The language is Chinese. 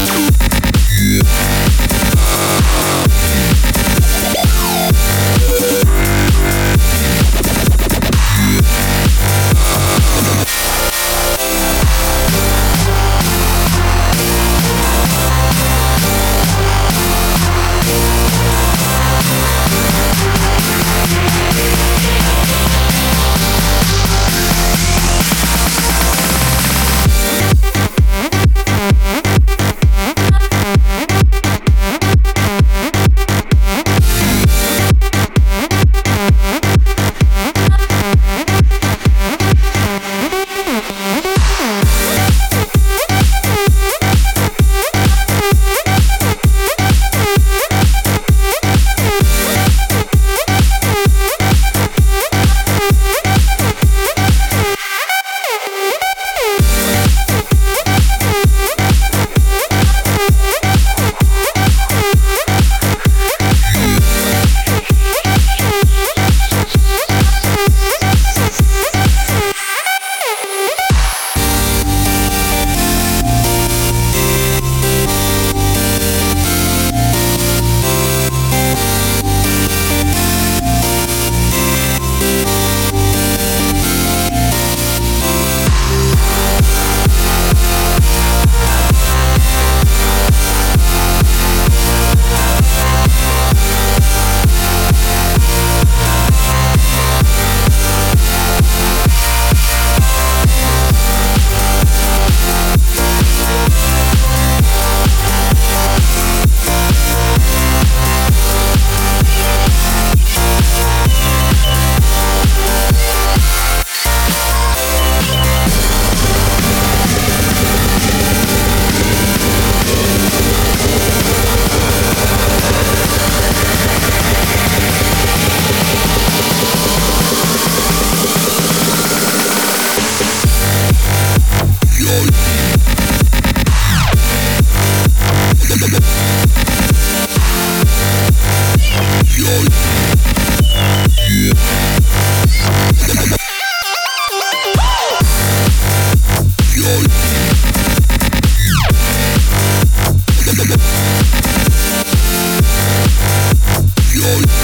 Yeah. Mix.